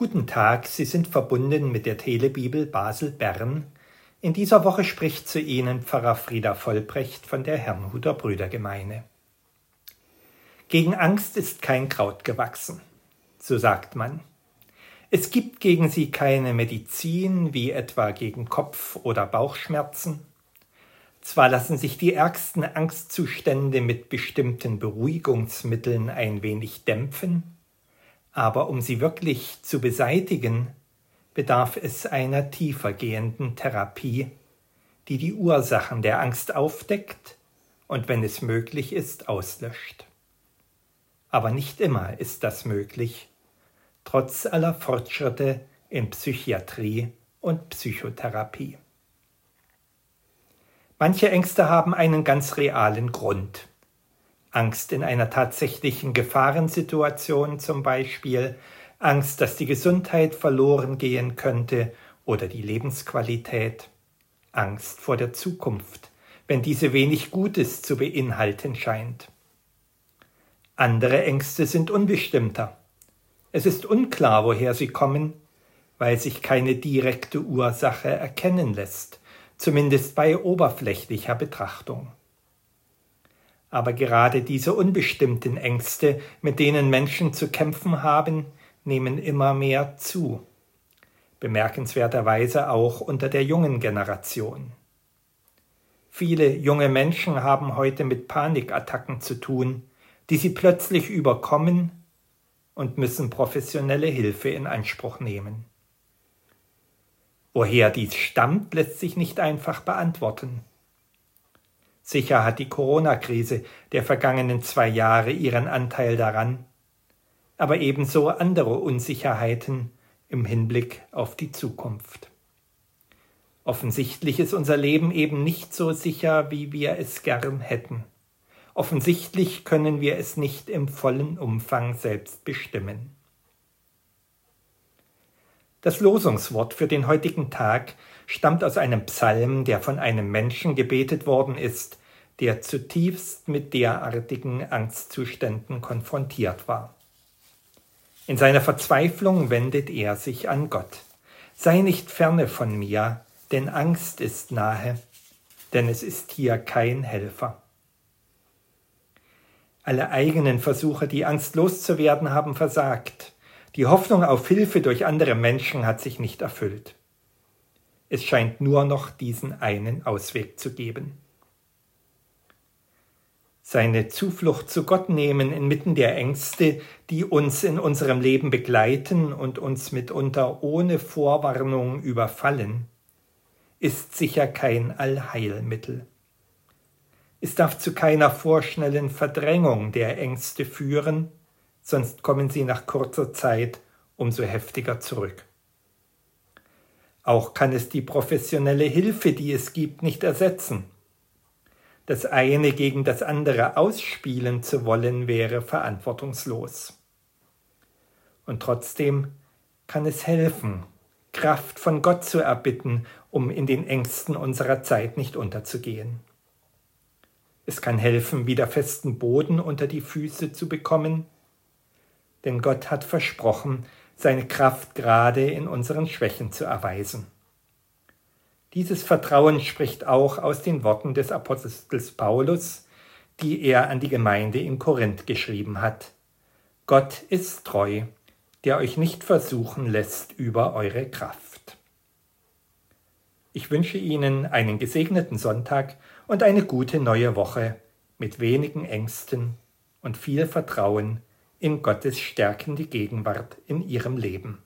Guten Tag, Sie sind verbunden mit der Telebibel Basel-Bern. In dieser Woche spricht zu Ihnen Pfarrer Frieda Vollbrecht von der Herrnhuter Brüdergemeine. Gegen Angst ist kein Kraut gewachsen, so sagt man. Es gibt gegen sie keine Medizin, wie etwa gegen Kopf- oder Bauchschmerzen. Zwar lassen sich die ärgsten Angstzustände mit bestimmten Beruhigungsmitteln ein wenig dämpfen, aber um sie wirklich zu beseitigen, bedarf es einer tiefer gehenden Therapie, die die Ursachen der Angst aufdeckt und wenn es möglich ist, auslöscht. Aber nicht immer ist das möglich, trotz aller Fortschritte in Psychiatrie und Psychotherapie. Manche Ängste haben einen ganz realen Grund. Angst in einer tatsächlichen Gefahrensituation zum Beispiel, Angst, dass die Gesundheit verloren gehen könnte oder die Lebensqualität, Angst vor der Zukunft, wenn diese wenig Gutes zu beinhalten scheint. Andere Ängste sind unbestimmter. Es ist unklar, woher sie kommen, weil sich keine direkte Ursache erkennen lässt, zumindest bei oberflächlicher Betrachtung. Aber gerade diese unbestimmten Ängste, mit denen Menschen zu kämpfen haben, nehmen immer mehr zu. Bemerkenswerterweise auch unter der jungen Generation. Viele junge Menschen haben heute mit Panikattacken zu tun, die sie plötzlich überkommen und müssen professionelle Hilfe in Anspruch nehmen. Woher dies stammt, lässt sich nicht einfach beantworten. Sicher hat die Corona-Krise der vergangenen zwei Jahre ihren Anteil daran, aber ebenso andere Unsicherheiten im Hinblick auf die Zukunft. Offensichtlich ist unser Leben eben nicht so sicher, wie wir es gern hätten. Offensichtlich können wir es nicht im vollen Umfang selbst bestimmen. Das Losungswort für den heutigen Tag stammt aus einem Psalm, der von einem Menschen gebetet worden ist, der zutiefst mit derartigen Angstzuständen konfrontiert war. In seiner Verzweiflung wendet er sich an Gott. Sei nicht ferne von mir, denn Angst ist nahe, denn es ist hier kein Helfer. Alle eigenen Versuche, die Angst loszuwerden, haben versagt. Die Hoffnung auf Hilfe durch andere Menschen hat sich nicht erfüllt. Es scheint nur noch diesen einen Ausweg zu geben seine Zuflucht zu Gott nehmen inmitten der Ängste, die uns in unserem Leben begleiten und uns mitunter ohne Vorwarnung überfallen, ist sicher kein Allheilmittel. Es darf zu keiner vorschnellen Verdrängung der Ängste führen, sonst kommen sie nach kurzer Zeit umso heftiger zurück. Auch kann es die professionelle Hilfe, die es gibt, nicht ersetzen das eine gegen das andere ausspielen zu wollen, wäre verantwortungslos. Und trotzdem kann es helfen, Kraft von Gott zu erbitten, um in den Ängsten unserer Zeit nicht unterzugehen. Es kann helfen, wieder festen Boden unter die Füße zu bekommen, denn Gott hat versprochen, seine Kraft gerade in unseren Schwächen zu erweisen. Dieses Vertrauen spricht auch aus den Worten des Apostels Paulus, die er an die Gemeinde in Korinth geschrieben hat. Gott ist treu, der euch nicht versuchen lässt über eure Kraft. Ich wünsche Ihnen einen gesegneten Sonntag und eine gute neue Woche mit wenigen Ängsten und viel Vertrauen in Gottes stärkende Gegenwart in Ihrem Leben.